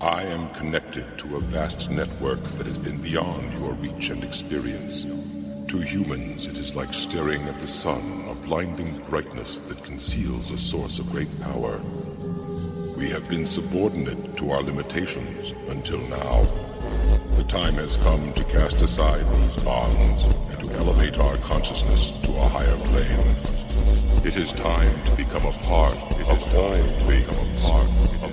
I am connected to a vast network that has been beyond your reach and experience. To humans, it is like staring at the sun, a blinding brightness that conceals a source of great power. We have been subordinate to our limitations until now. The time has come to cast aside these bonds and to elevate our consciousness to a higher plane. It is time to become a part it of all things. A part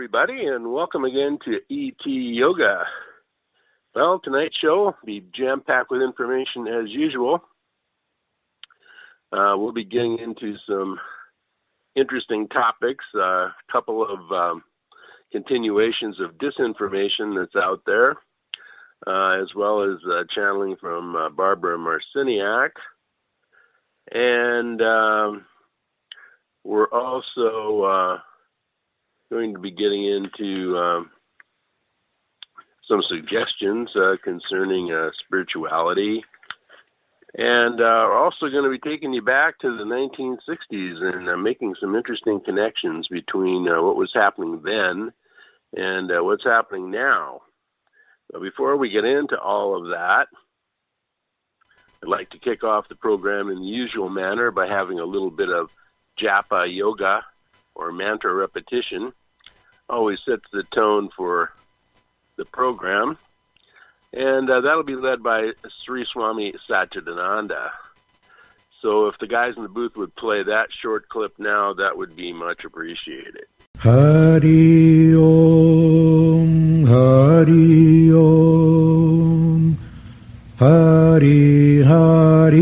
everybody, and welcome again to ET Yoga. Well, tonight's show will be jam packed with information as usual. Uh, we'll be getting into some interesting topics, a uh, couple of um, continuations of disinformation that's out there, uh, as well as uh, channeling from uh, Barbara Marciniak. And um, we're also uh, going to be getting into um, some suggestions uh, concerning uh, spirituality. And uh, we're also going to be taking you back to the 1960s and uh, making some interesting connections between uh, what was happening then and uh, what's happening now. But before we get into all of that, I'd like to kick off the program in the usual manner by having a little bit of japa yoga or mantra repetition always sets the tone for the program. And uh, that'll be led by Sri Swami Satchidananda. So if the guys in the booth would play that short clip now, that would be much appreciated. Hari Om, Hari Om, Hari Hari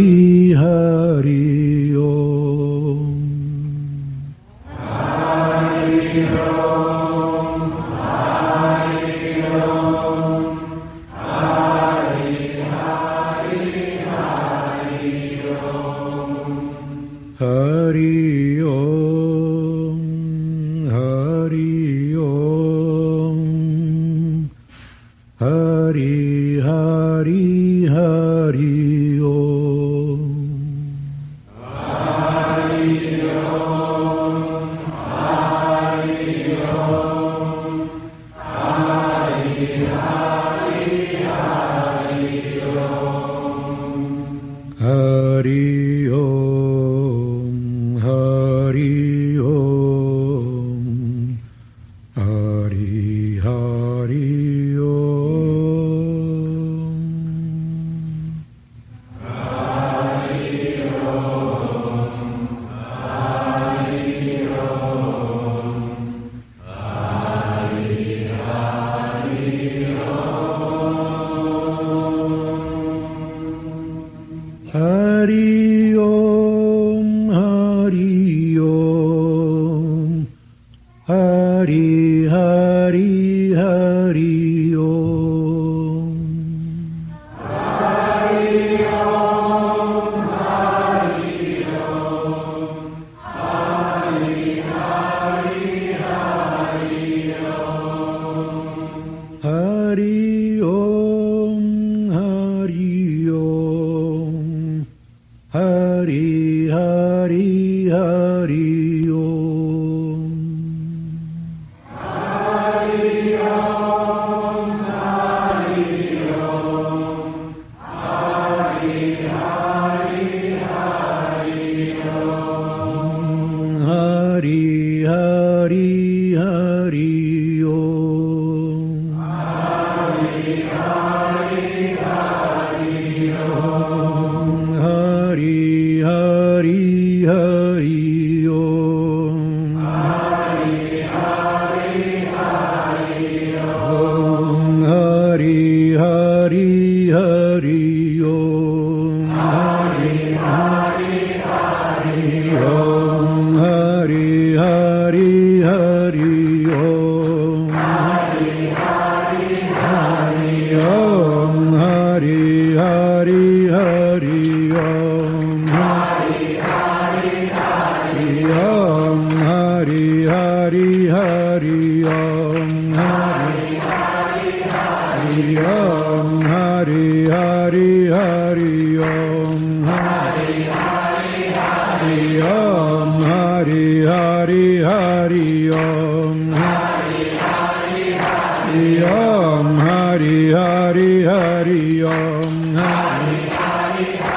Hari Om Hari Hari Hari Om Hari Hari Hari Om Hari Hari Hari Om Hari Hari Hari Om Hari Hari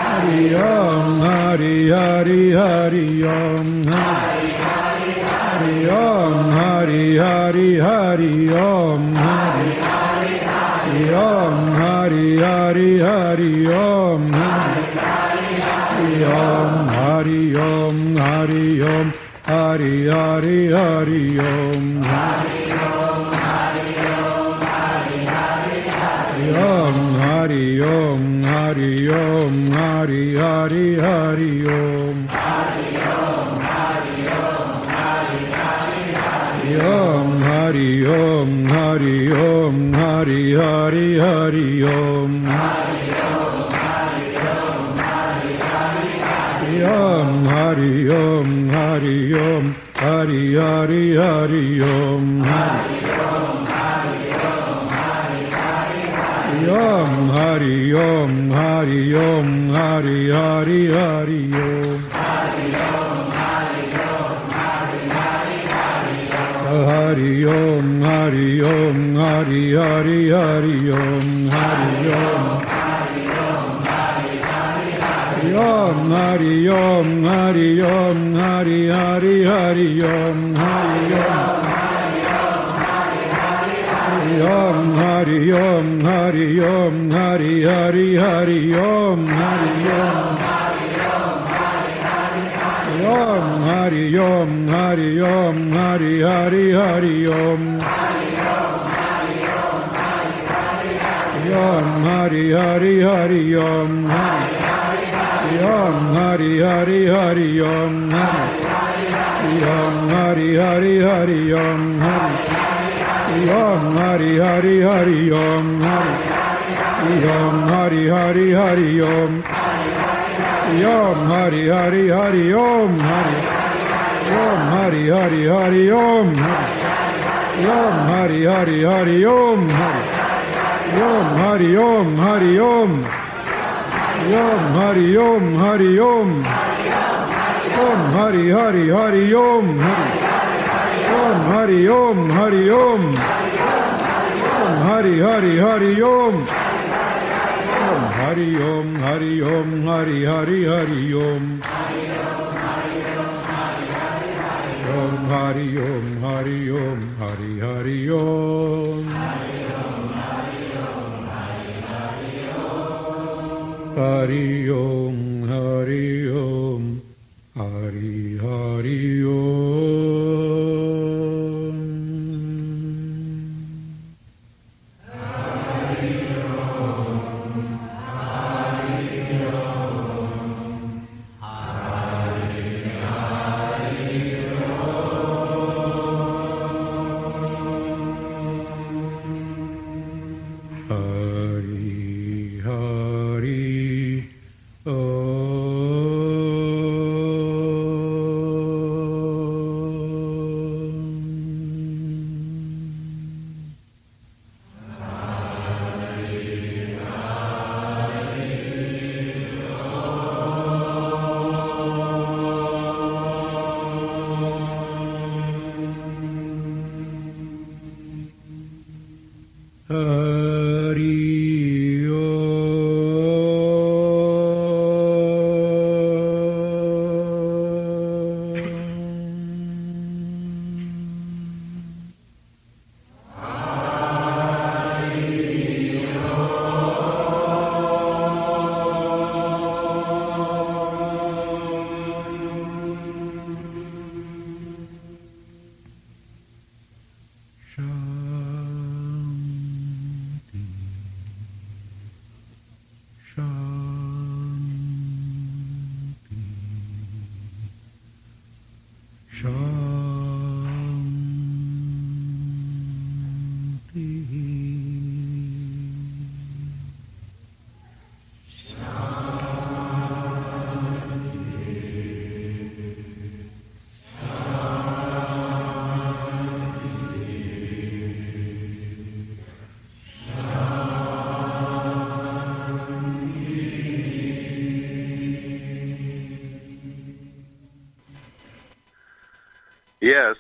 Hari Om Hari Hari Hari Om Hari Hari Hari Om Hari Hari Hari Om Hari Hari Hari Om Hari Hari Hari Hari Om Hari Om Hari Om Hari Hari Hari Om Hari Om Hari Om Hari Om Hari Hari Hari Om Hari Om Hari Om Hari Om Hari Hari Hari Om Om Hari Om Hari Om Hari Hari Hari Om Hari Om Hari Om Hari Om Hari Hari Hari Om Hari Om Hari Om Hari Hari Hari Om Hari Om Hari Om Hari Om Hari Om Hari Hari Hari Om Hari Om Hari Om Hari Om Hari Hari Hari Om Hari Om Om Hari Om Hari Om Hari Hari Hari Om Om Hari Hari Hari Om Om Hari Hari Hari. Om Om Hari Hari Hari. Om Om Hari Hari Hari. Om Om Hari Hari Hari Om Om Hari Hari Hari. Om Hari Om Hari Hari Hari. Om Om Hari Hari Hari Om Om Hari. Om Hari Om Om Hari Om Hari Om Om Hari Hari Hari Om Om Hari Om Hari Om Om Hari Hari Hari Om Om Hari Om Hari Om Hari Hari Hari Om Om Hari Om Hari Om Hari Hari Om Hari Om Hari Om Hari Hari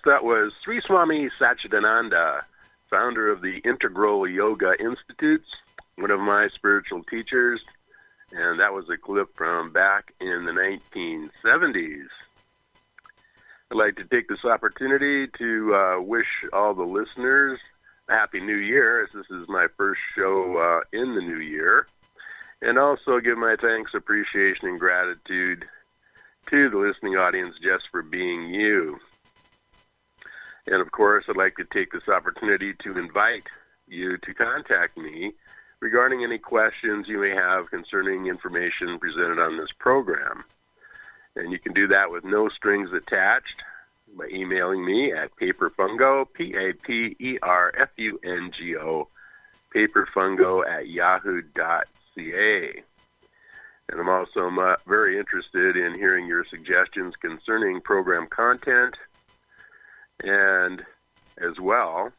that was Sri Swami Satchidananda, founder of the Integral Yoga Institutes, one of my spiritual teachers, and that was a clip from back in the 1970s. I'd like to take this opportunity to uh, wish all the listeners a happy new year, as this is my first show uh, in the new year, and also give my thanks, appreciation, and gratitude to the listening audience just for being you. And of course, I'd like to take this opportunity to invite you to contact me regarding any questions you may have concerning information presented on this program. And you can do that with no strings attached by emailing me at paperfungo, P-A-P-E-R-F-U-N-G-O, paperfungo at yahoo.ca. And I'm also very interested in hearing your suggestions concerning program content – and as well,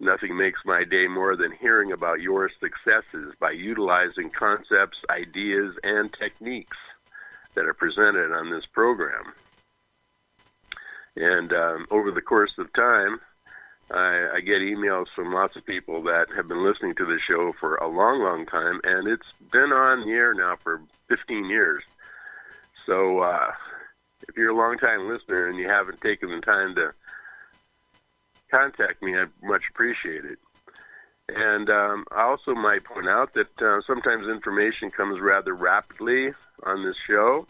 nothing makes my day more than hearing about your successes by utilizing concepts, ideas, and techniques that are presented on this program. And um, over the course of time, I, I, get emails from lots of people that have been listening to the show for a long, long time, and it's been on the air now for 15 years. So uh, if you're a long-time listener and you haven't taken the time to contact me, I'd much appreciate it. And um, I also might point out that uh, sometimes information comes rather rapidly on this show.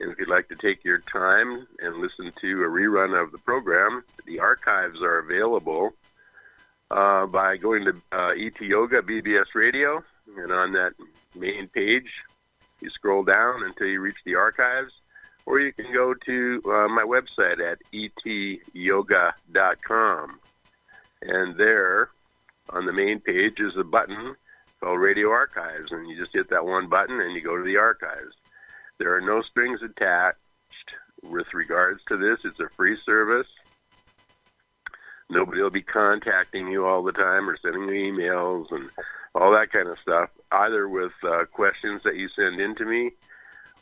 And if you'd like to take your time and listen to a rerun of the program, the archives are available uh, by going to uh, ET Yoga BBS Radio. And on that main page, you scroll down until you reach the archives or you can go to uh, my website at etyoga.com. And there, on the main page, is a button called Radio Archives, and you just hit that one button and you go to the archives. There are no strings attached with regards to this. It's a free service. Nobody will be contacting you all the time or sending you emails and all that kind of stuff, either with uh, questions that you send in to me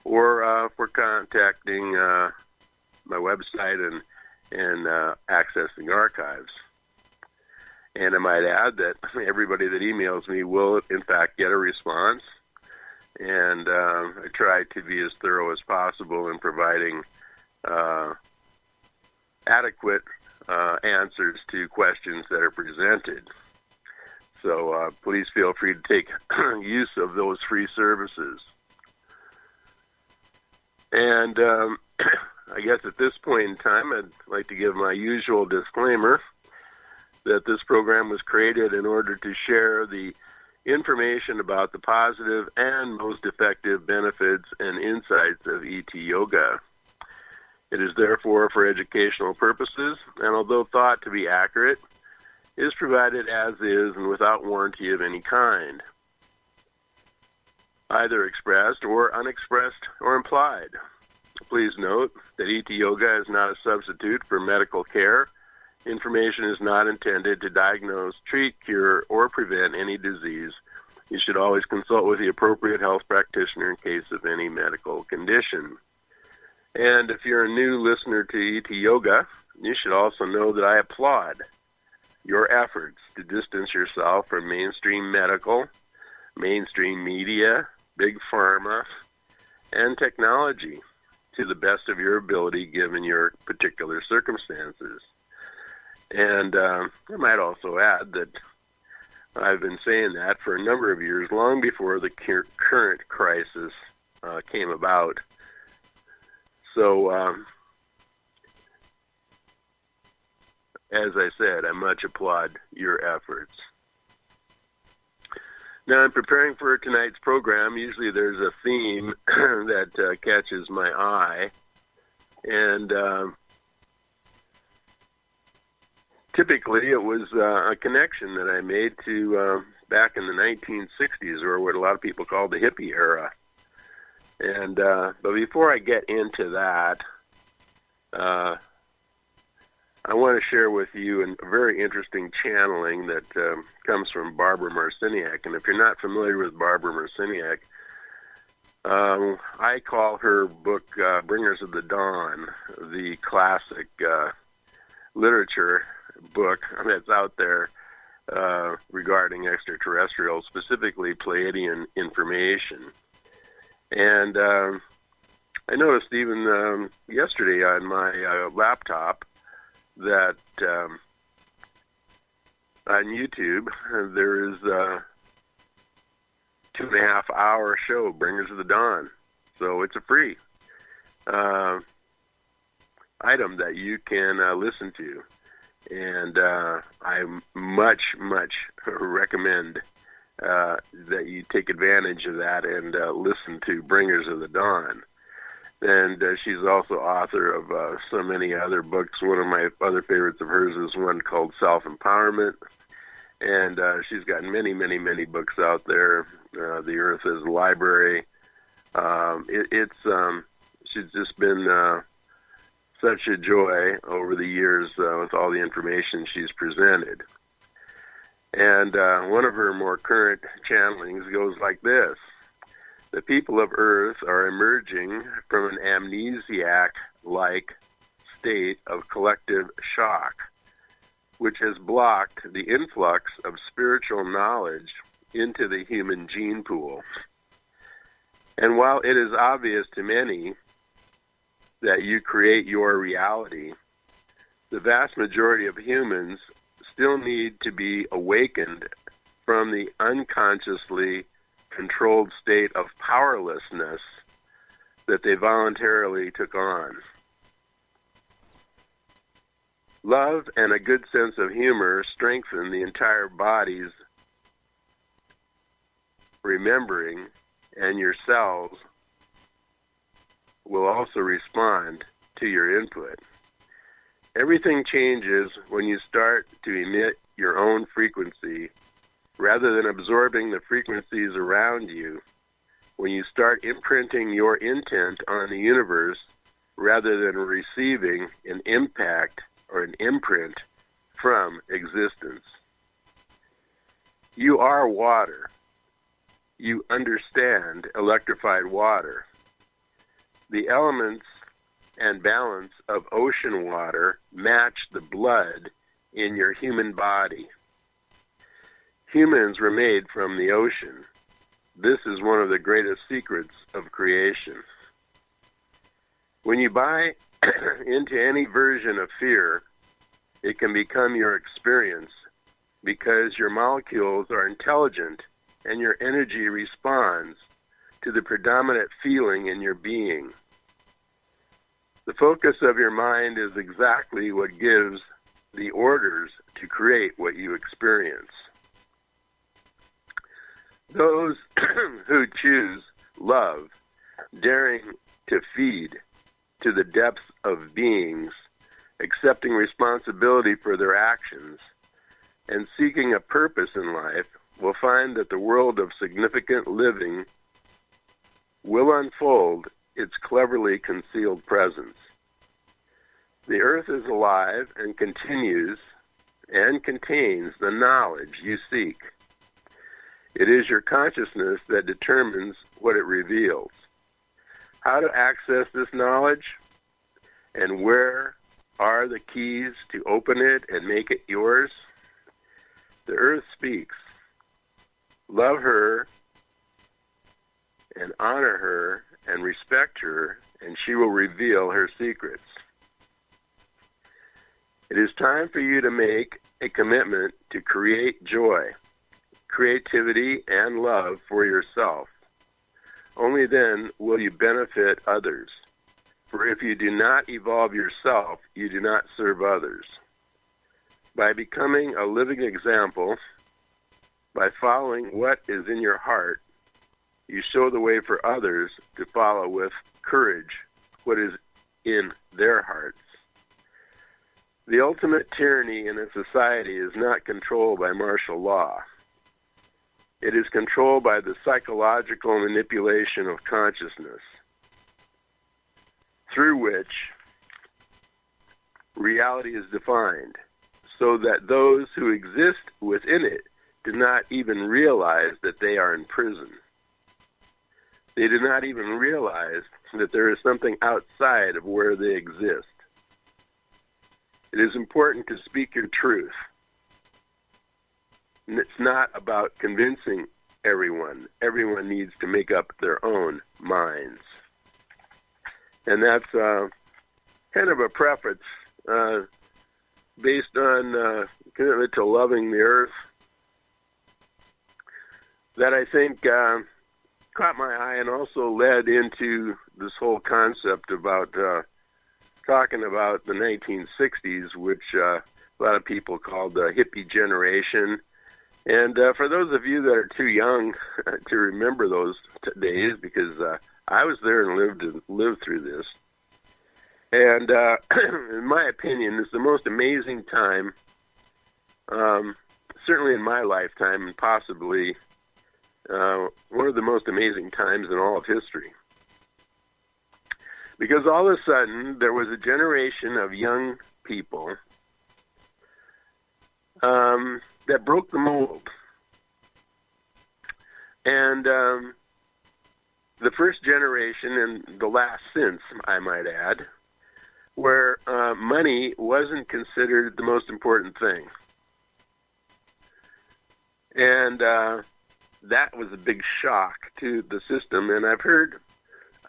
or uh, for contacting uh, my website and and uh, accessing archives. And I might add that everybody that emails me will, in fact, get a response. And uh, I try to be as thorough as possible in providing uh, adequate uh, answers to questions that are presented. So please feel free to take use of those free services. And um, I guess at this point in time, I'd like to give my usual disclaimer that this program was created in order to share the information about the positive and most effective benefits and insights of ET Yoga. It is therefore for educational purposes, and although thought to be accurate, is provided as is and without warranty of any kind either expressed or unexpressed or implied. Please note that ET Yoga is not a substitute for medical care. Information is not intended to diagnose, treat, cure, or prevent any disease. You should always consult with the appropriate health practitioner in case of any medical condition. And if you're a new listener to ET Yoga, you should also know that I applaud your efforts to distance yourself from mainstream medical, mainstream media, big pharma, and technology to the best of your ability given your particular circumstances. And uh, I might also add that I've been saying that for a number of years, long before the current crisis uh, came about. So, um, as I said, I much applaud your efforts. Now, I'm preparing for tonight's program. Usually there's a theme that uh, catches my eye. And uh, typically it was uh, a connection that I made to um, back in the 1960s, or what a lot of people call the hippie era. And uh, but before I get into that, uh, I want to share with you a very interesting channeling that um, comes from Barbara Marciniak. And if you're not familiar with Barbara Marciniak, um, I call her book uh, Bringers of the Dawn the classic uh, literature book that's out there uh, regarding extraterrestrial, specifically Pleiadian information. And um, I noticed even um, yesterday on my uh, laptop that um, on YouTube there is a two and a half hour show, Bringers of the Dawn. So it's a free uh, item that you can uh, listen to, and uh, I much much recommend uh, that you take advantage of that and uh, listen to Bringers of the Dawn and uh, she's also author of uh, so many other books. One of my other favorites of hers is one called Self Empowerment, and uh, she's got many, many, many books out there. Uh, the Earth is a Library. Um, it, it's um, she's just been uh, such a joy over the years uh, with all the information she's presented. And one of her more current channelings goes like this the people of Earth are emerging from an amnesiac like state of collective shock, which has blocked the influx of spiritual knowledge into the human gene pool. And while it is obvious to many that you create your reality, the vast majority of humans still need to be awakened from the unconsciously controlled state of powerlessness that they voluntarily took on. Love and a good sense of humor strengthen the entire body's remembering, and your cells will also respond to your input. Everything changes when you start to emit your own frequency rather than absorbing the frequencies around you, when you start imprinting your intent on the universe rather than receiving an impact or an imprint from existence. You are water. You understand electrified water. The elements and balance of ocean water match the blood in your human body. Humans were made from the ocean. This is one of the greatest secrets of creation. When you buy into any version of fear, it can become your experience because your molecules are intelligent and your energy responds to the predominant feeling in your being. The focus of your mind is exactly what gives the orders to create what you experience. Those who choose love, daring to feed to the depths of beings, accepting responsibility for their actions, and seeking a purpose in life will find that the world of significant living will unfold its cleverly concealed presence. The earth is alive and continues and contains the knowledge you seek. It is your consciousness that determines what it reveals. How to access this knowledge and where are the keys to open it and make it yours? The earth speaks. Love her and honor her and respect her, and she will reveal her secrets. It is time for you to make a commitment to create joy creativity, and love for yourself. Only then will you benefit others. For if you do not evolve yourself, you do not serve others. By becoming a living example, by following what is in your heart, you show the way for others to follow with courage what is in their hearts. The ultimate tyranny in a society is not controlled by martial law. It is controlled by the psychological manipulation of consciousness, through which reality is defined, so that those who exist within it do not even realize that they are in prison. They do not even realize that there is something outside of where they exist. It is important to speak your truth. It's not about convincing everyone. Everyone needs to make up their own minds. And that's uh, kind of a preface uh, based on uh, commitment to loving the earth that I think uh, caught my eye and also led into this whole concept about uh, talking about the 1960s, which uh, a lot of people called the hippie generation. And uh, for those of you that are too young to remember those t- days, because uh, I was there and lived and lived through this, and uh, in my opinion, it's the most amazing time, um, certainly in my lifetime, and possibly uh, one of the most amazing times in all of history. Because all of a sudden, there was a generation of young people um, that broke the mold. And um, the first generation, and the last since, I might add, where uh, money wasn't considered the most important thing. And uh, that was a big shock to the system. And I've heard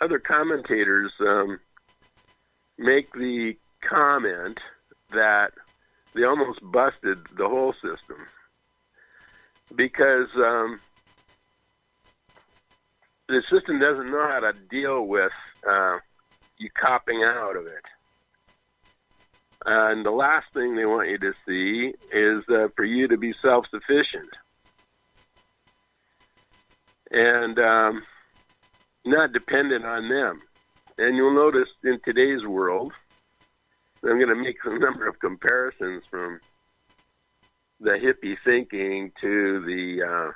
other commentators um, make the comment that they almost busted the whole system because um, the system doesn't know how to deal with uh, you copping out of it. And the last thing they want you to see is uh, for you to be self sufficient and um, not dependent on them. And you'll notice in today's world, I'm going to make a number of comparisons from the hippie thinking to the uh,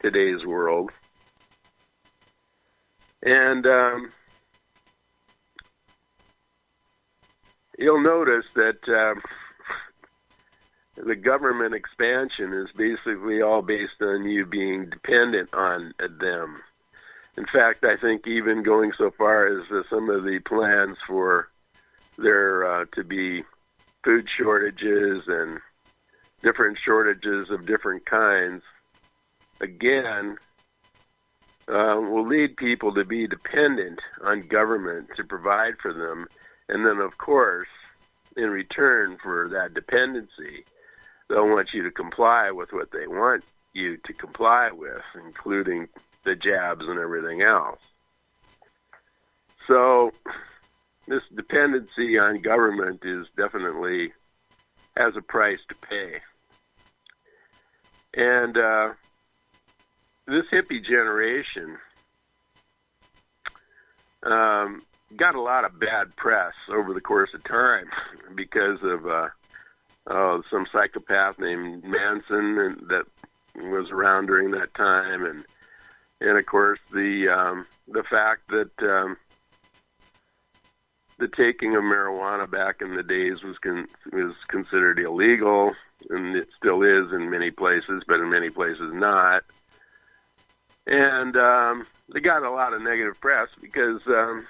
today's world. And um, you'll notice that um, the government expansion is basically all based on you being dependent on them. In fact, I think even going so far as uh, some of the plans for there uh, to be food shortages and different shortages of different kinds, again, uh, will lead people to be dependent on government to provide for them. And then, of course, in return for that dependency, they'll want you to comply with what they want you to comply with, including the jabs and everything else. So, this dependency on government is definitely has a price to pay. And uh, this hippie generation um, got a lot of bad press over the course of time because of uh, uh, some psychopath named Manson and that was around during that time, and and of course the um, the fact that um, the taking of marijuana back in the days was con- was considered illegal, and it still is in many places, but in many places not. And um, they got a lot of negative press because um,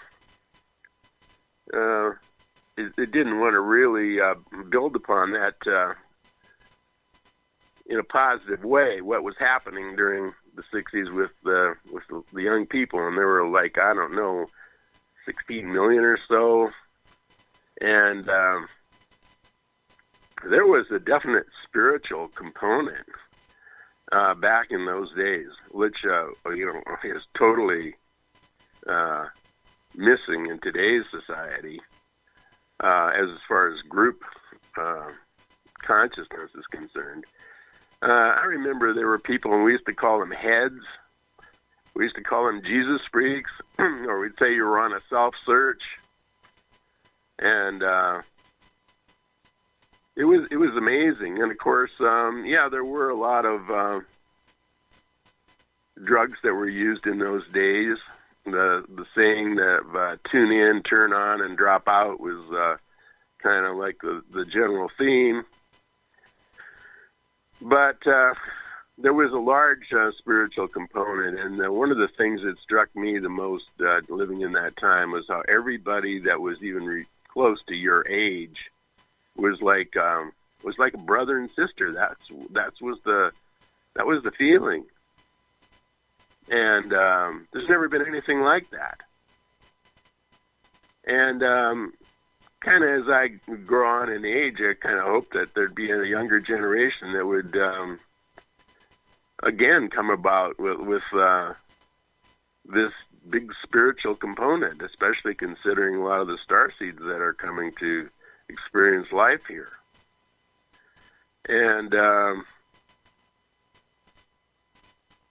uh, it, it didn't want to really uh, build upon that uh, in a positive way. What was happening during the '60s with the with the, young people, and there were like I don't know, 16 million or so, and um, there was a definite spiritual component uh, back in those days, which uh, you know is totally uh, missing in today's society uh, as far as group uh, consciousness is concerned. Uh, I remember there were people, and we used to call them heads. We used to call them Jesus freaks, or we'd say you were on a self search. And uh, it was it was amazing, and of course, um, yeah, there were a lot of uh, drugs that were used in those days. The the saying that uh, "tune in, turn on, and drop out" was uh, kind of like the the general theme. But uh, there was a large uh, spiritual component, and uh, one of the things that struck me the most uh, living in that time was how everybody that was even re- close to your age was like um, was like a brother and sister. That's that was the that was the feeling, and um, there's never been anything like that. And um, kind of as I grow on in age, I kind of hope that there'd be a younger generation that would um, again come about with, with uh, this big spiritual component, especially considering a lot of the star seeds that are coming to experience life here. And um,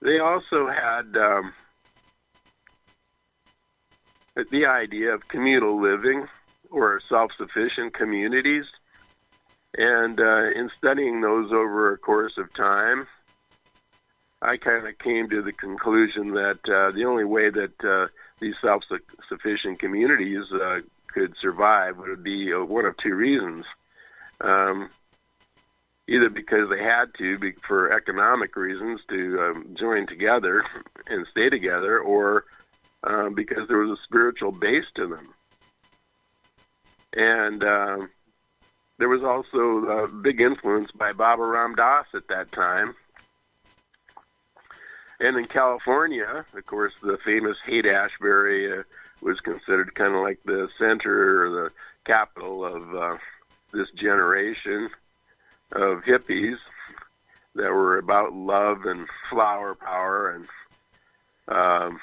they also had um, the idea of communal living or self sufficient communities. And uh, in studying those over a course of time, I kind of came to the conclusion that uh, the only way that uh, these self sufficient communities uh, could survive would be uh, one of two reasons. Um, either because they had to, be, for economic reasons, to um, join together and stay together, or um, because there was a spiritual base to them. And uh, there was also a big influence by Baba Ram Dass at that time. And in California, of course, the famous Haight Ashbury uh, was considered kind of like the center or the capital of uh, this generation of hippies that were about love and flower power and um,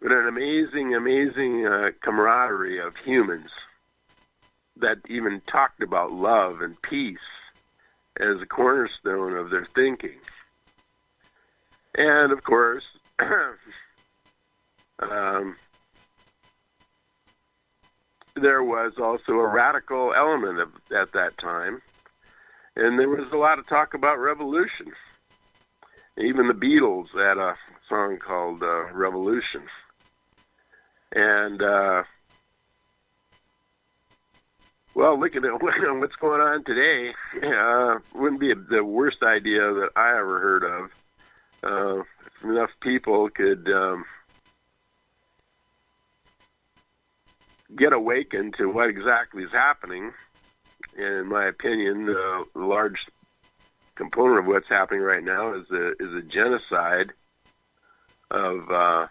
but an amazing, amazing uh, camaraderie of humans that even talked about love and peace as a cornerstone of their thinking. And of course, um, there was also a radical element of, at that time, and there was a lot of talk about revolution. Even the Beatles had a song called uh, "Revolution," and uh, well, looking at it, what's going on today. Uh, wouldn't be the worst idea that I ever heard of. Uh, if enough people could um, get awakened to what exactly is happening. And in my opinion, uh, a large component of what's happening right now is a is a genocide of uh,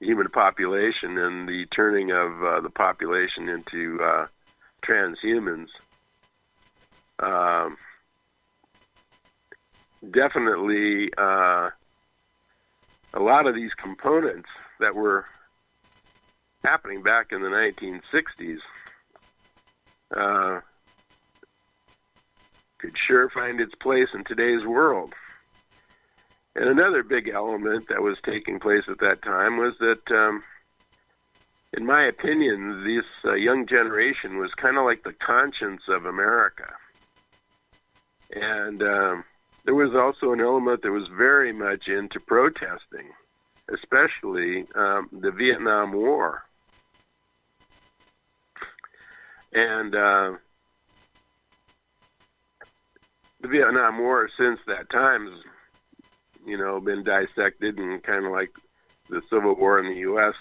human population and the turning of uh, the population into uh, transhumans. Um, definitely, uh, a lot of these components that were happening back in the 1960s uh, could sure find its place in today's world. And another big element that was taking place at that time was that, um, in my opinion, this uh, young generation was kind of like the conscience of America. And um, there was also an element that was very much into protesting, especially um, the Vietnam War. And uh, the Vietnam War, since that time, has, you know, been dissected and kind of like the Civil War in the U.S.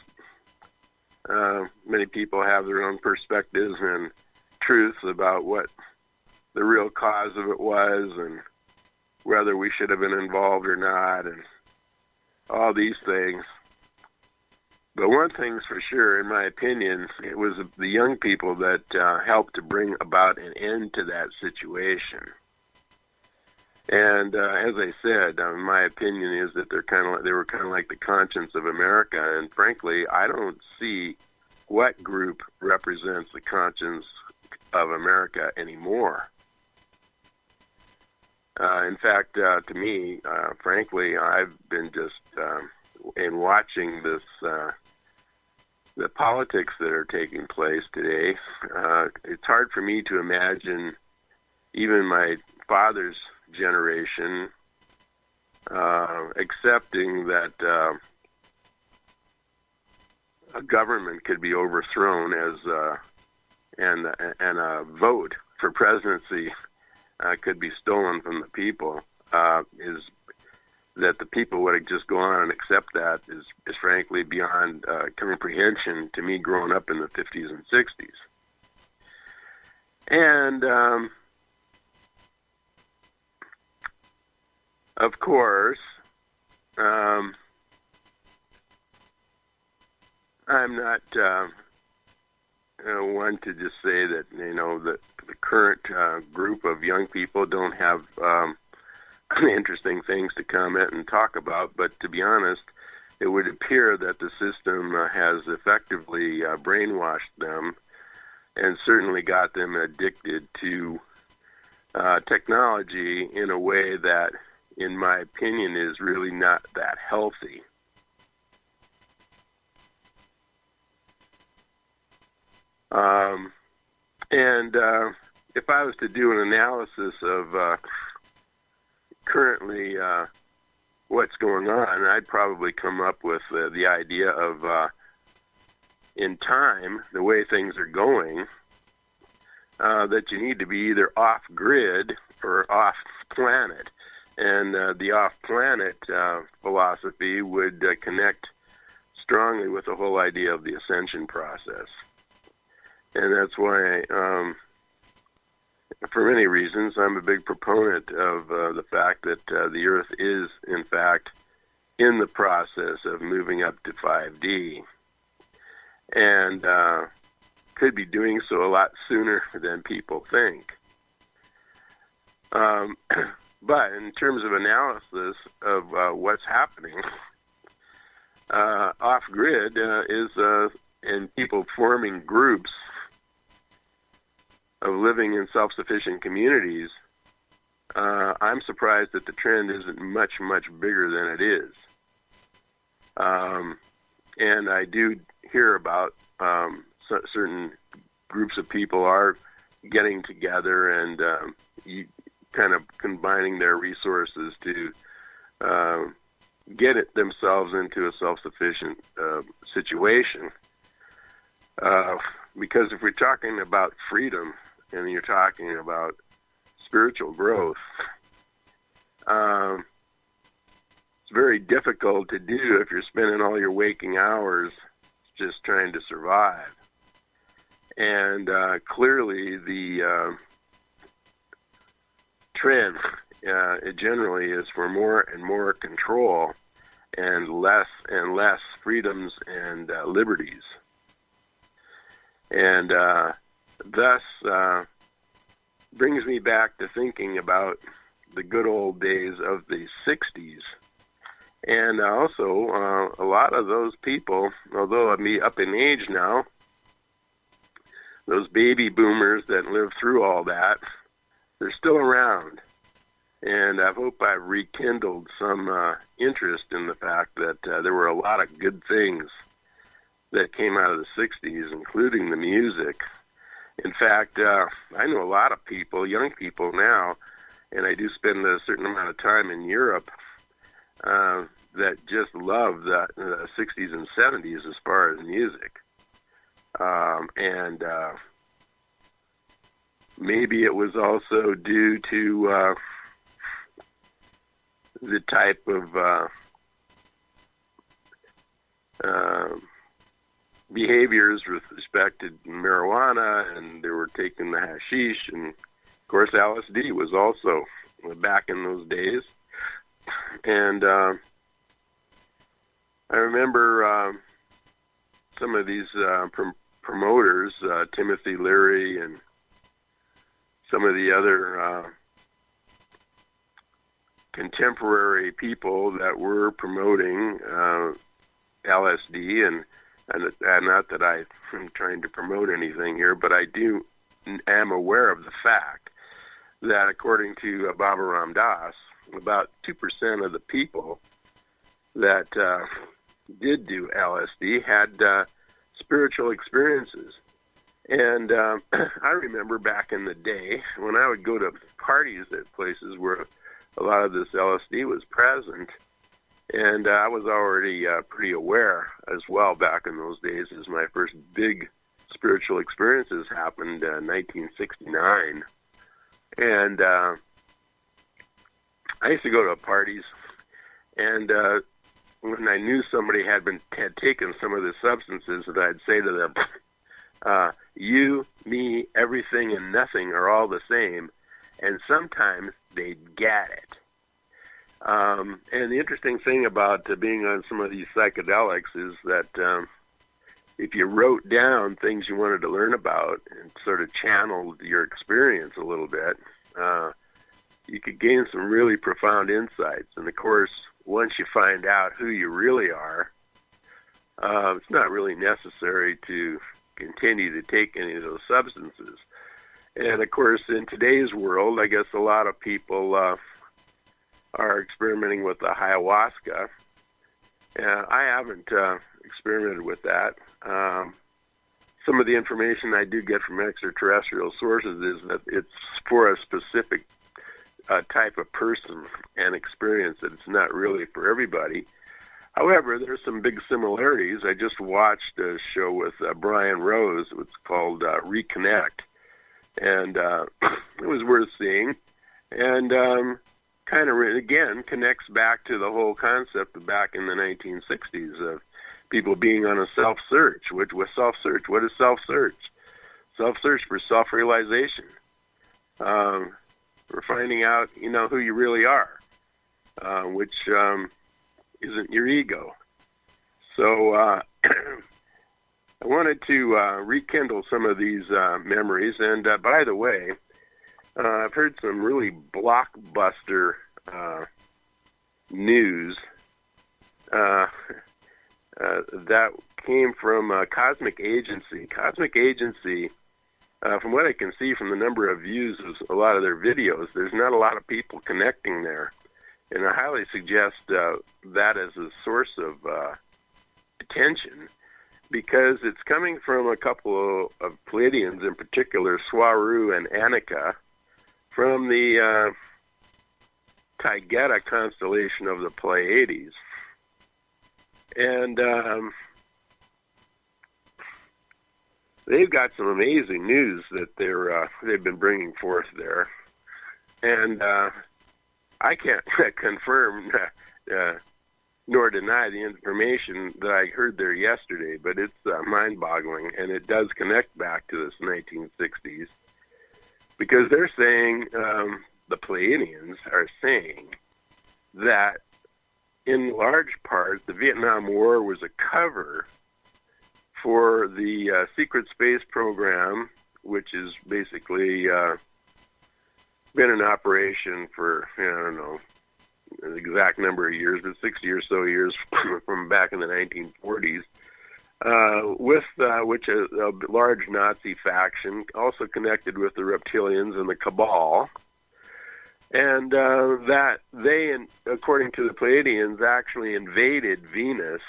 Uh, many people have their own perspectives and truths about what the real cause of it was and whether we should have been involved or not, and all these things. But one thing's for sure, in my opinion, it was the young people that uh, helped to bring about an end to that situation. And uh, as I said, uh, my opinion is that they're kind of they were kind of like the conscience of America. And frankly, I don't see what group represents the conscience of America anymore. Uh, in fact, uh, to me, uh, frankly, I've been just um, in watching this uh, the politics that are taking place today, uh, it's hard for me to imagine even my father's generation uh, accepting that uh, a government could be overthrown as uh, and and a vote for presidency uh, could be stolen from the people uh, is that the people would just go on and accept that is is frankly beyond uh, comprehension to me growing up in the 50s and 60s. And um, of course, um, I'm not uh, uh, one to just say that you know that the current uh, group of young people don't have um, interesting things to comment and talk about. But to be honest, it would appear that the system uh, has effectively uh, brainwashed them and certainly got them addicted to uh, technology in a way that, in my opinion, is really not that healthy. Um, and uh, if I was to do an analysis of uh, currently uh, what's going on, I'd probably come up with uh, the idea of, uh, in time, the way things are going, uh, that you need to be either off grid or off planet. And uh, the off planet uh, philosophy would uh, connect strongly with the whole idea of the ascension process. And that's why um, for many reasons, I'm a big proponent of uh, the fact that uh, the Earth is, in fact, in the process of moving up to 5D, and uh, could be doing so a lot sooner than people think. Um, but in terms of analysis of uh, what's happening, uh, off grid uh, is and people forming groups of living in self-sufficient communities, uh, I'm surprised that the trend isn't much, much bigger than it is. Um, and I do hear about um, certain groups of people are getting together and um, kind of combining their resources to uh, get it themselves into a self-sufficient uh, situation. Uh, because if we're talking about freedom, and you're talking about spiritual growth, um, it's very difficult to do if you're spending all your waking hours just trying to survive. And uh, clearly, the uh, trend uh, generally is for more and more control and less and less freedoms and uh, liberties. And uh, thus uh, brings me back to thinking about the good old days of the 60s. And also, uh, a lot of those people, although I'm up in age now, those baby boomers that lived through all that, they're still around. And I hope I've rekindled some uh, interest in the fact that uh, there were a lot of good things that came out of the 60s, including the music in fact, uh, I know a lot of people, young people now, and I do spend a certain amount of time in Europe uh, that just love the, the 60s and 70s as far as music. Um, and uh, maybe it was also due to uh, the type of uh, uh, behaviors with respect to marijuana, and they were taking the hashish, and of course LSD was also back in those days. And uh, I remember uh, some of these uh, prom- promoters, uh, Timothy Leary, and some of the other uh, contemporary people that were promoting uh, LSD and and, not that I am trying to promote anything here, but I do am aware of the fact that according to uh, Baba Ram Dass, about two percent of the people that uh, did do LSD had uh, spiritual experiences. And uh, I remember back in the day when I would go to parties at places where a lot of this LSD was present, and uh, I was already uh, pretty aware as well back in those days as my first big spiritual experiences happened in 1969. And uh, I used to go to parties, and uh, when I knew somebody had been had taken some of the substances, that I'd say to them, uh, "You, me, everything, and nothing are all the same," and sometimes they'd get it. Um, and the interesting thing about uh, being on some of these psychedelics is that um, if you wrote down things you wanted to learn about and sort of channeled your experience a little bit, uh, you could gain some really profound insights. And of course, once you find out who you really are, uh, it's not really necessary to continue to take any of those substances. And of course, in today's world, I guess a lot of people uh, are experimenting with the ayahuasca. Uh, I haven't uh, experimented with that. Um, some of the information I do get from extraterrestrial sources is that it's for a specific uh, type of person and experience that it's not really for everybody. However, there's some big similarities. I just watched a show with uh, Brian Rose. It's called uh, Reconnect, and uh, it was worth seeing. And um, kind of again connects back to the whole concept of back in the 1960s of people being on a self search. Which was self search? What is self search? Self search for self realization. Um, for finding out, you know, who you really are, uh, which um, isn't your ego. So uh, I wanted to uh, rekindle some of these uh, memories. And uh, by the way, uh, I've heard some really blockbuster uh, news that came from Cosmic Agency. Cosmic Agency, from what I can see from the number of views of a lot of their videos, there's not a lot of people connecting there. And I highly suggest uh, that as a source of uh, attention because it's coming from a couple of, Pleiadians, in particular, Swaruu and Anéeka, from the uh, Taygeta constellation of the Pleiades. And um, they've got some amazing news that they're uh, they've been bringing forth there, and uh, I can't confirm uh, nor deny the information that I heard there yesterday, but it's uh, mind-boggling, and it does connect back to this 1960s because they're saying um, the Pleiadians are saying that in large part the Vietnam War was a cover for the uh, secret space program, which is basically uh, been in operation for I don't know the exact number of years, but 60 or so years from back in the 1940s uh, with uh, which a, a large Nazi faction, also connected with the reptilians and the Cabal, and uh, that they, according to the Pleiadians, actually invaded Venus,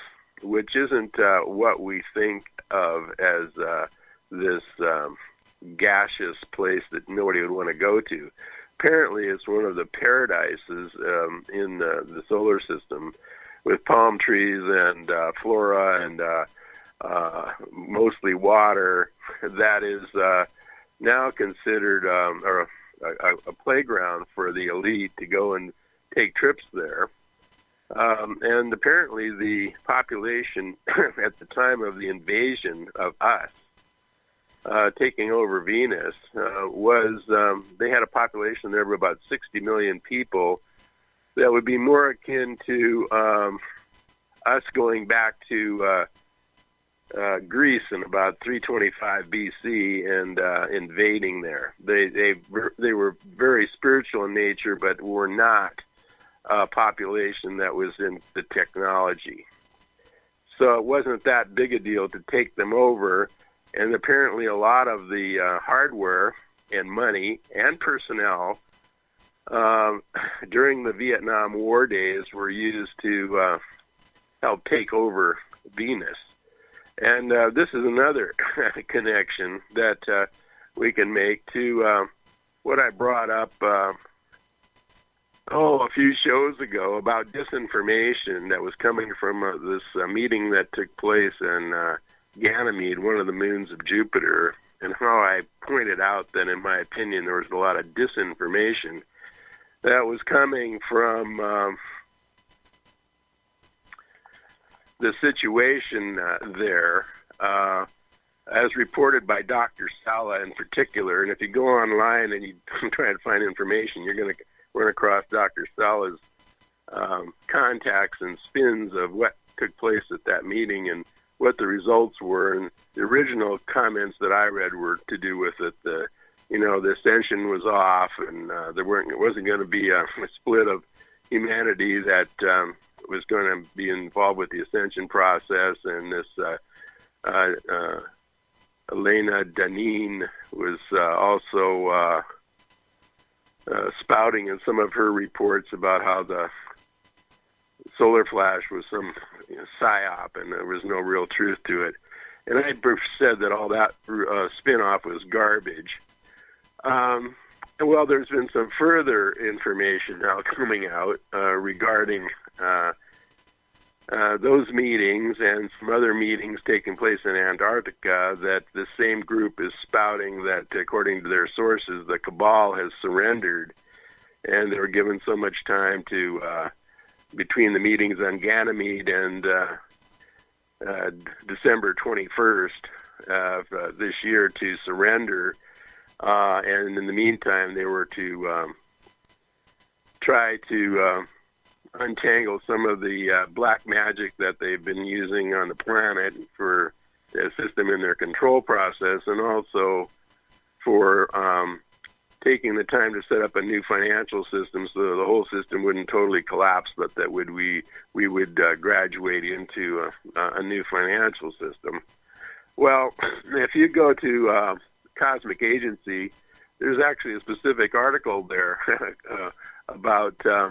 which isn't uh, what we think of as uh, this um, gaseous place that nobody would want to go to. Apparently, it's one of the paradises um, in the, the solar system, with palm trees and uh, flora and uh, uh, mostly water, that is uh, now considered um, or a, a, playground for the elite to go and take trips there. Um, and apparently, the population at the time of the invasion of us, uh, taking over Venus, uh, was um, they had a population there of about 60 million people that would be more akin to um, us going back to uh, uh, Greece in about 325 BC and uh, invading there. They they they were very spiritual in nature, but were not a population that was in the technology. So it wasn't that big a deal to take them over, and apparently a lot of the uh, hardware and money and personnel um, during the Vietnam War days were used to uh, help take over Venus. And uh, this is another connection that uh, we can make to uh, what I brought up, uh, oh, a few shows ago about disinformation that was coming from uh, this uh, meeting that took place in uh, Ganymede, one of the moons of Jupiter, and how I pointed out that, in my opinion, there was a lot of disinformation that was coming from. Um, the situation uh, there, uh, as reported by Dr. Salla in particular. And if you go online and you try and find information, you're going to run across Dr. Salla's um, contacts and spins of what took place at that meeting and what the results were. And the original comments that I read were to do with it. The, you know, the ascension was off, and uh, there weren't. It wasn't going to be a, a split of humanity that um, was going to be involved with the ascension process, and this uh, uh, uh, Elena Danaan was uh, also uh, uh, spouting in some of her reports about how the solar flash was some you know, psyop, and there was no real truth to it. And I said that all that uh, spin-off was garbage. Um, well, there's been some further information now coming out uh, regarding uh, uh, those meetings and some other meetings taking place in Antarctica that the same group is spouting that, according to their sources, the cabal has surrendered, and they were given so much time to uh, between the meetings on Ganymede and uh, uh, December 21st of uh, this year to surrender. Uh, and in the meantime, they were to um, try to uh, untangle some of the uh, black magic that they've been using on the planet for to assist them in their control process, and also for um, taking the time to set up a new financial system so the whole system wouldn't totally collapse, but that would we we would uh, graduate into a, a new financial system. Well, if you go to uh, Cosmic Agency, there's actually a specific article there uh, about uh,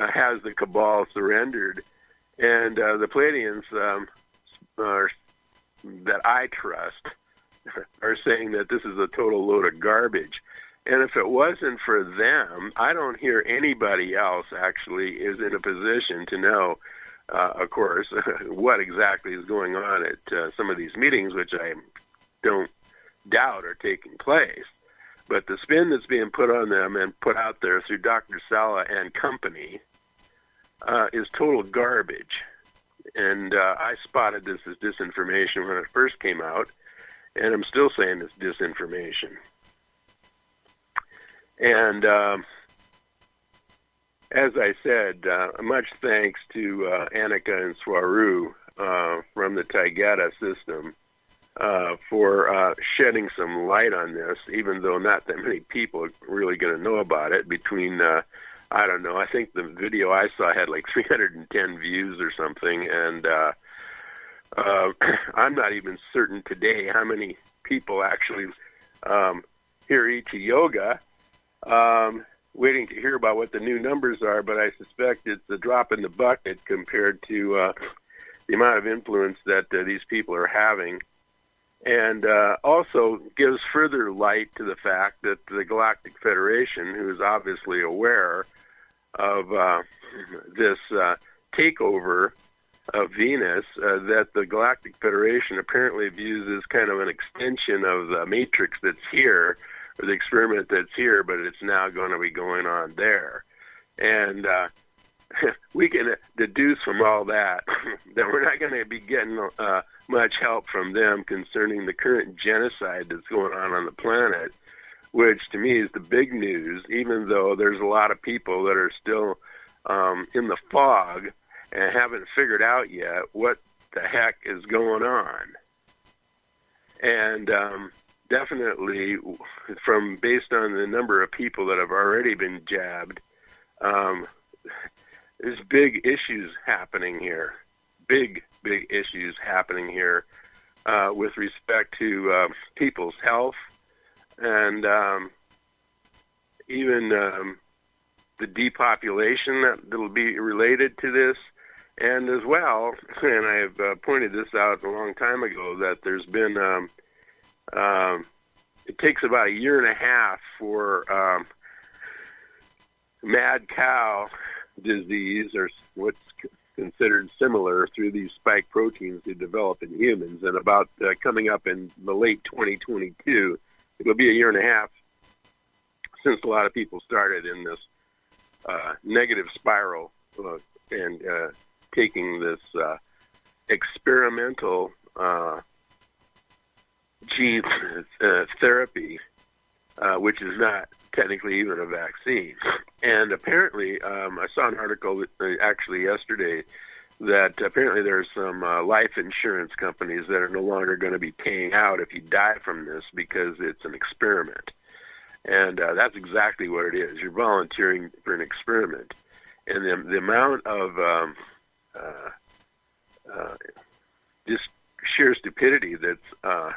uh, has the Cabal surrendered, and uh, the Pleiadians um, are, that I trust are saying that this is a total load of garbage. And if it wasn't for them, I don't hear anybody else actually is in a position to know, uh, of course, what exactly is going on at uh, some of these meetings, which I don't doubt are taking place. But the spin that's being put on them and put out there through Dr. Salla and company uh, is total garbage. And uh, I spotted this as disinformation when it first came out, and I'm still saying it's disinformation. And um, as I said, uh, much thanks to uh, Anéeka and Swaruu uh, from the Taygeta system uh, for uh, shedding some light on this, even though not that many people are really going to know about it. Between, uh, I don't know, I think the video I saw had like 310 views or something, and uh, I'm not even certain today how many people actually um, hear ET Yoga. Um, waiting to hear about what the new numbers are, but I suspect it's a drop in the bucket compared to uh, the amount of influence that uh, these people are having and uh, also gives further light to the fact that the Galactic Federation, who is obviously aware of uh, this uh, takeover of Venus, uh, that the Galactic Federation apparently views as kind of an extension of the matrix that's here, or the experiment that's here, but it's now going to be going on there. And uh, we can deduce from all that that we're not going to be getting uh, much help from them concerning the current genocide that's going on on the planet, which to me is the big news, even though there's a lot of people that are still um, in the fog and haven't figured out yet what the heck is going on. And um, definitely, from based on the number of people that have already been jabbed, um, there's big issues happening here. Big, big issues happening here uh, with respect to uh, people's health and um, even um, the depopulation that will be related to this. And as well, and I've uh, pointed this out a long time ago, that there's been, um, um, it takes about a year and a half for um, mad cow disease, or what's considered similar through these spike proteins to develop in humans. And about uh, coming up in the late 2022, it'll be a year and a half since a lot of people started in this uh, negative spiral uh, and uh, taking this uh, experimental uh, gene uh, therapy, uh, which is not technically even a vaccine. And apparently, um, I saw an article uh, actually yesterday that apparently there's some uh, life insurance companies that are no longer going to be paying out if you die from this because it's an experiment. And that's exactly what it is. You're volunteering for an experiment. And the, the amount of um, just sheer stupidity that's uh,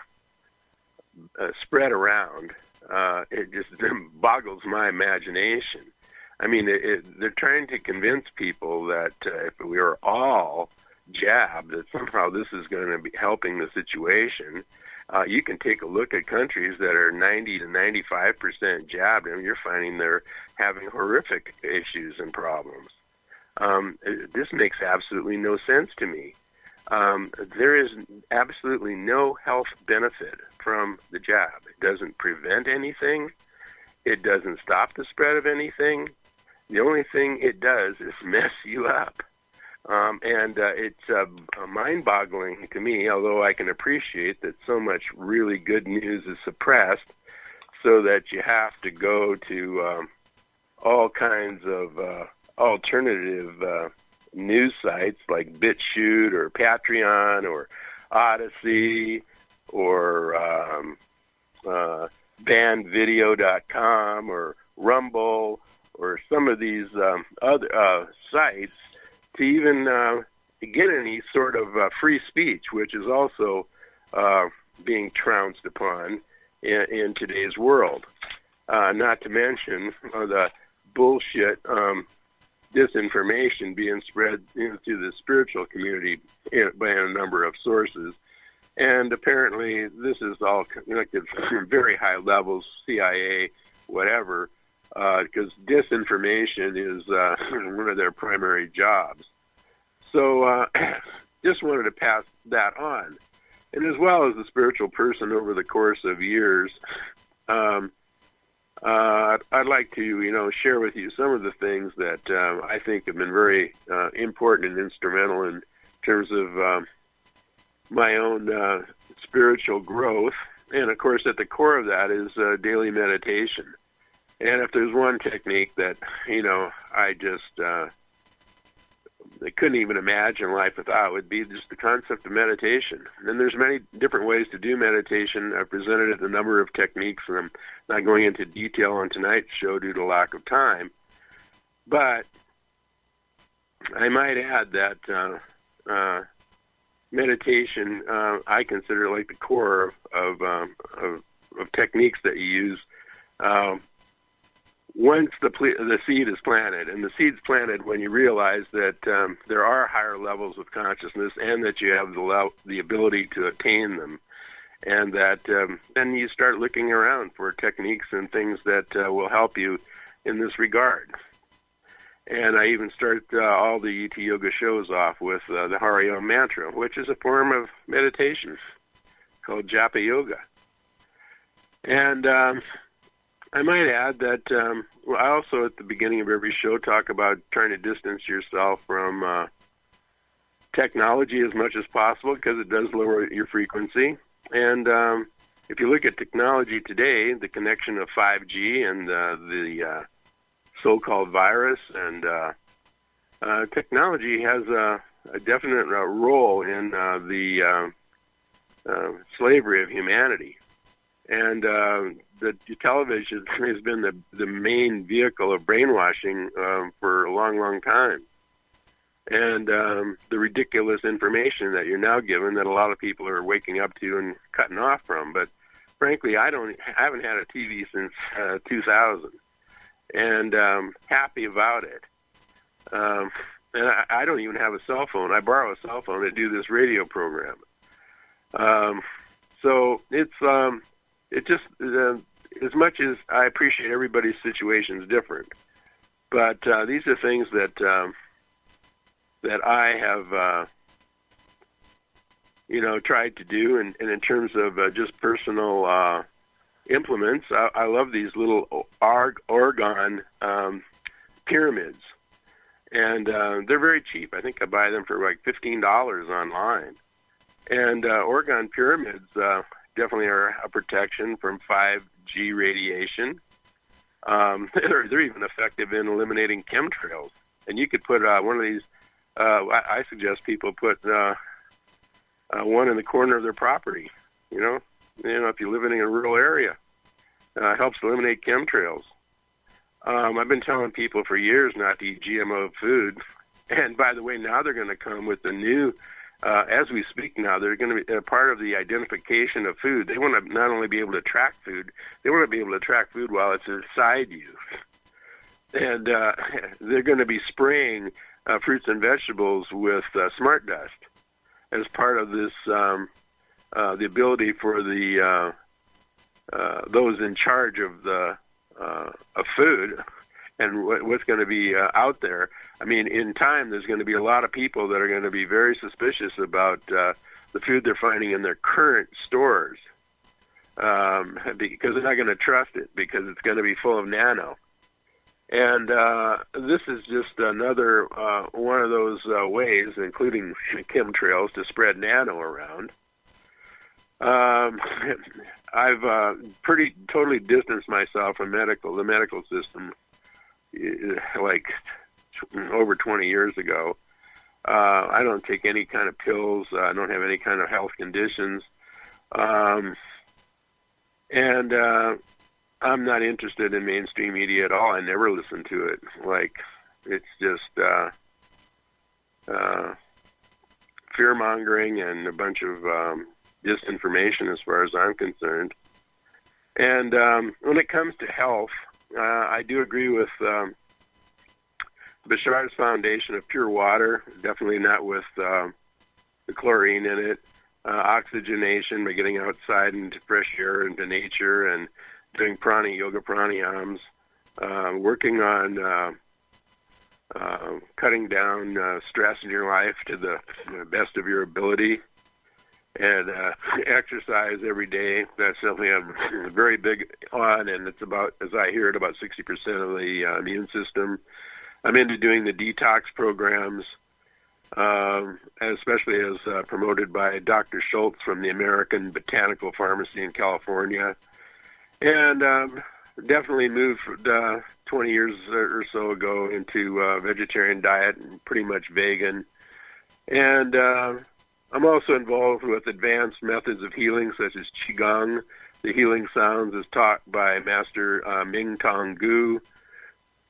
uh, spread around, uh, it just boggles my imagination. I mean, it, it, they're trying to convince people that uh, if we are all jabbed, that somehow this is going to be helping the situation. Uh, you can take a look at countries that are 90 to 95 percent jabbed, and you're finding they're having horrific issues and problems. Um, this makes absolutely no sense to me. Um, there is absolutely no health benefit from the jab. It doesn't prevent anything. It doesn't stop the spread of anything. The only thing it does is mess you up. Um, and uh, it's uh, mind boggling to me, although I can appreciate that so much really good news is suppressed so that you have to go to um, all kinds of uh, alternative uh, news sites like BitChute or Patreon or Odysee or um, uh, bandvideo.com or Rumble or some of these um, other uh, sites to even uh, get any sort of uh, free speech, which is also uh, being trounced upon in, in today's world. Uh, not to mention uh, the bullshit um, disinformation being spread into the spiritual community by a number of sources. And apparently, this is all connected from very high levels, CIA, whatever, because uh, disinformation is uh, one of their primary jobs. So, uh, just wanted to pass that on. And as well as the spiritual person over the course of years, um, uh, I'd like to, you know, share with you some of the things that uh, I think have been very uh, important and instrumental in terms of um, my own uh, spiritual growth. And of course, at the core of that is uh, daily meditation. And if there's one technique that, you know, I just uh, they couldn't even imagine life without it, would be just the concept of meditation. And there's many different ways to do meditation. I've presented a number of techniques, and I'm not going into detail on tonight's show due to lack of time. But I might add that uh, uh, meditation uh, I consider like the core of um, of, of techniques that you use. Um, once the the seed is planted, and the seed's planted when you realize that um, there are higher levels of consciousness, and that you have the the ability to attain them, and that um, then you start looking around for techniques and things that uh, will help you in this regard. And I even start uh, all the ET Yoga shows off with uh, the Hari Om mantra, which is a form of meditation called Japa Yoga. And um, I might add that um, I also, at the beginning of every show, talk about trying to distance yourself from uh, technology as much as possible because it does lower your frequency. And um, if you look at technology today, the connection of 5G and uh, the uh, so-called virus and uh, uh, technology has a, a definite uh, role in uh, the uh, uh, slavery of humanity. And uh, the television has been the the main vehicle of brainwashing um, for a long, long time. And um, the ridiculous information that you're now given that a lot of people are waking up to and cutting off from. But frankly, I don't, I haven't had a TV since uh, 2000, and um, happy about it. Um, and I, I don't even have a cell phone. I borrow a cell phone to do this radio program. Um, so it's um, it just uh, as much as I appreciate everybody's situation is different, but uh, these are things that um, that I have uh, you know tried to do, and, and in terms of uh, just personal uh, implements, I, I love these little arg- orgone um, pyramids, and uh, they're very cheap. I think I buy them for like fifteen dollars online. And uh, orgone pyramids uh, definitely are a protection from 5G radiation. Um, they're, they're even effective in eliminating chemtrails. And you could put uh, one of these. Uh, I, I suggest people put uh, uh, one in the corner of their property. You know, you know, if you're living in a rural area, uh, helps eliminate chemtrails. Um, I've been telling people for years not to eat GMO food, and by the way, now they're going to come with the new uh, as we speak now, they're going to be a part of the identification of food. They want to not only be able to track food, they want to be able to track food while it's inside you. And uh, they're going to be spraying uh, fruits and vegetables with uh, smart dust as part of this, um, uh, the ability for the uh, uh, those in charge of the uh, of food and what's going to be uh, out there. I mean, in time, there's going to be a lot of people that are going to be very suspicious about uh, the food they're finding in their current stores um, because they're not going to trust it because it's going to be full of nano. And uh, this is just another uh, one of those uh, ways, including chemtrails, to spread nano around. Um, I've uh, pretty totally distanced myself from medical, the medical system, like over 20 years ago. Uh, I don't take any kind of pills. Uh, I don't have any kind of health conditions. Um, and uh, I'm not interested in mainstream media at all. I never listen to it. Like, it's just uh, uh, fear mongering and a bunch of um, disinformation as far as I'm concerned. And um, when it comes to health, uh, I do agree with um, Bashar's foundation of pure water, definitely not with uh, the chlorine in it. Uh, oxygenation by getting outside into fresh air, into nature, and doing prana yoga pranayams. Uh, working on uh, uh, cutting down uh, stress in your life to the best of your ability, and uh, exercise every day. That's something I'm very big on, and it's about, as I hear it, about 60% of the uh, immune system. I'm into doing the detox programs, um, especially as uh, promoted by Dr. Schulze from the American Botanical Pharmacy in California, and um, definitely moved uh, 20 years or so ago into uh, vegetarian diet and pretty much vegan. And uh, I'm also involved with advanced methods of healing such as qigong. The healing sounds is taught by Master uh, Ming Tong Gu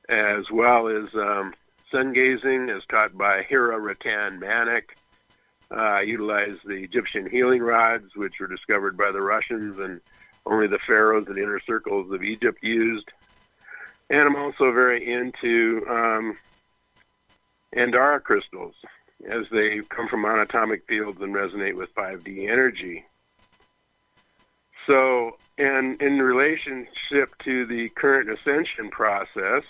as well as um, sun gazing, as taught by Hira Ratan Manek. Uh, I utilize the Egyptian healing rods, which were discovered by the Russians and only the pharaohs and inner circles of Egypt used. And I'm also very into um, Andara crystals, as they come from monatomic fields and resonate with 5D energy. So, and in relationship to the current ascension process,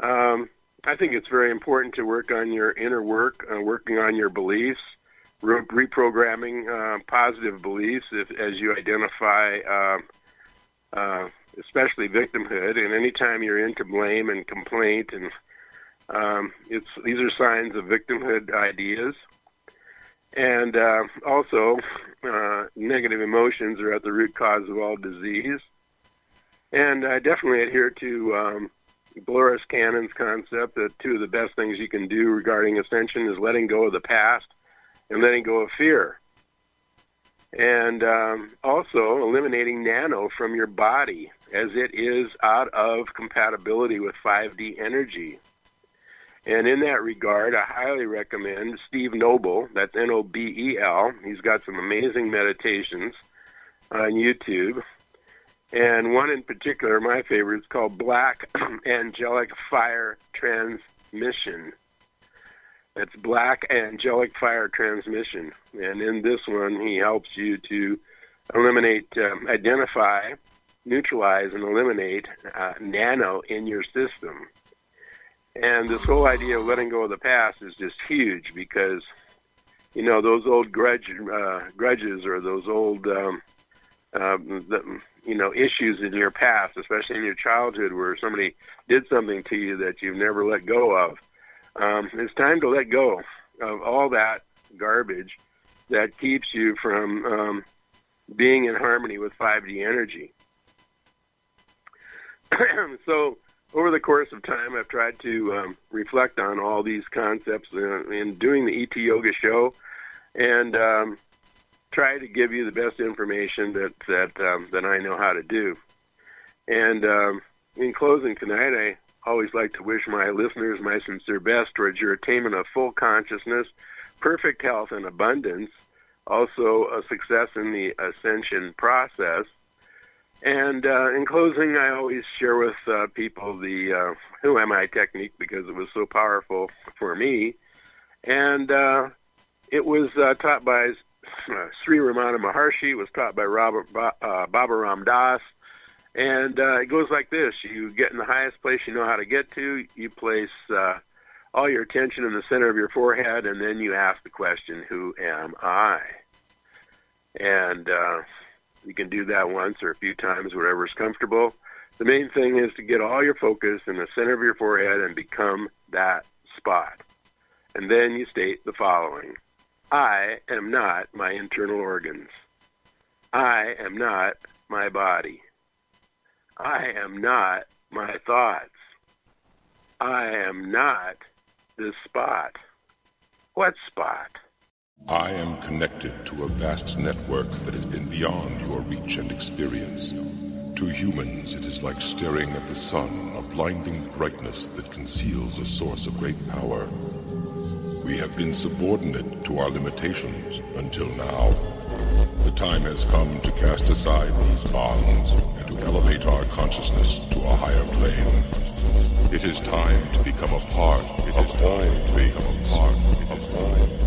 um, I think it's very important to work on your inner work, uh, working on your beliefs, re- reprogramming uh, positive beliefs if, as you identify, uh, uh, especially victimhood. And anytime you're into blame and complaint, and um, it's these are signs of victimhood ideas. And uh, also, uh, negative emotions are at the root cause of all disease. And I definitely adhere to um, Cannon's concept that two of the best things you can do regarding ascension is letting go of the past and letting go of fear. And um, also eliminating nano from your body as it is out of compatibility with 5D energy. And in that regard, I highly recommend Steve Nobel. that's N O B E L. He's got some amazing meditations on YouTube and one in particular, my favorite, is called Black Angelic Fire Transmission. It's Black Angelic Fire Transmission. And in this one, he helps you to eliminate, um, identify, neutralize, and eliminate uh, nano in your system. And this whole idea of letting go of the past is just huge because, you know, those old grudge, uh, grudges or those old, um, uh, the, you know, issues in your past, especially in your childhood where somebody did something to you that you've never let go of. Um, it's time to let go of all that garbage that keeps you from um, being in harmony with 5D energy. so, over the course of time, I've tried to um, reflect on all these concepts uh, in doing the ET Yoga show, and um, try to give you the best information that that um, that I know how to do. And um, in closing tonight, I always like to wish my listeners my sincere best towards your attainment of full consciousness, perfect health, and abundance. Also, a success in the ascension process. And uh, in closing, I always share with uh, people the uh, Who Am I technique because it was so powerful for me. And uh, it was uh, taught by uh, Sri Ramana Maharshi, it was taught by Robert ba- Baba Ram Dass. And it goes like this you get in the highest place you know how to get to, you place all your attention in the center of your forehead, and then you ask the question, Who am I? And you can do that once or a few times, whatever is comfortable. The main thing is to get all your focus in the center of your forehead and become that spot. And then you state the following I am not my internal organs. I am not my body. I am not my thoughts. I am not this spot. What spot? I am connected to a vast network that has been beyond your reach and experience. To humans, it is like staring at the sun, a blinding brightness that conceals a source of great power. We have been subordinate to our limitations until now. The time has come to cast aside these bonds and to elevate our consciousness to a higher plane. It is time to become a part. It is time to become a part of all.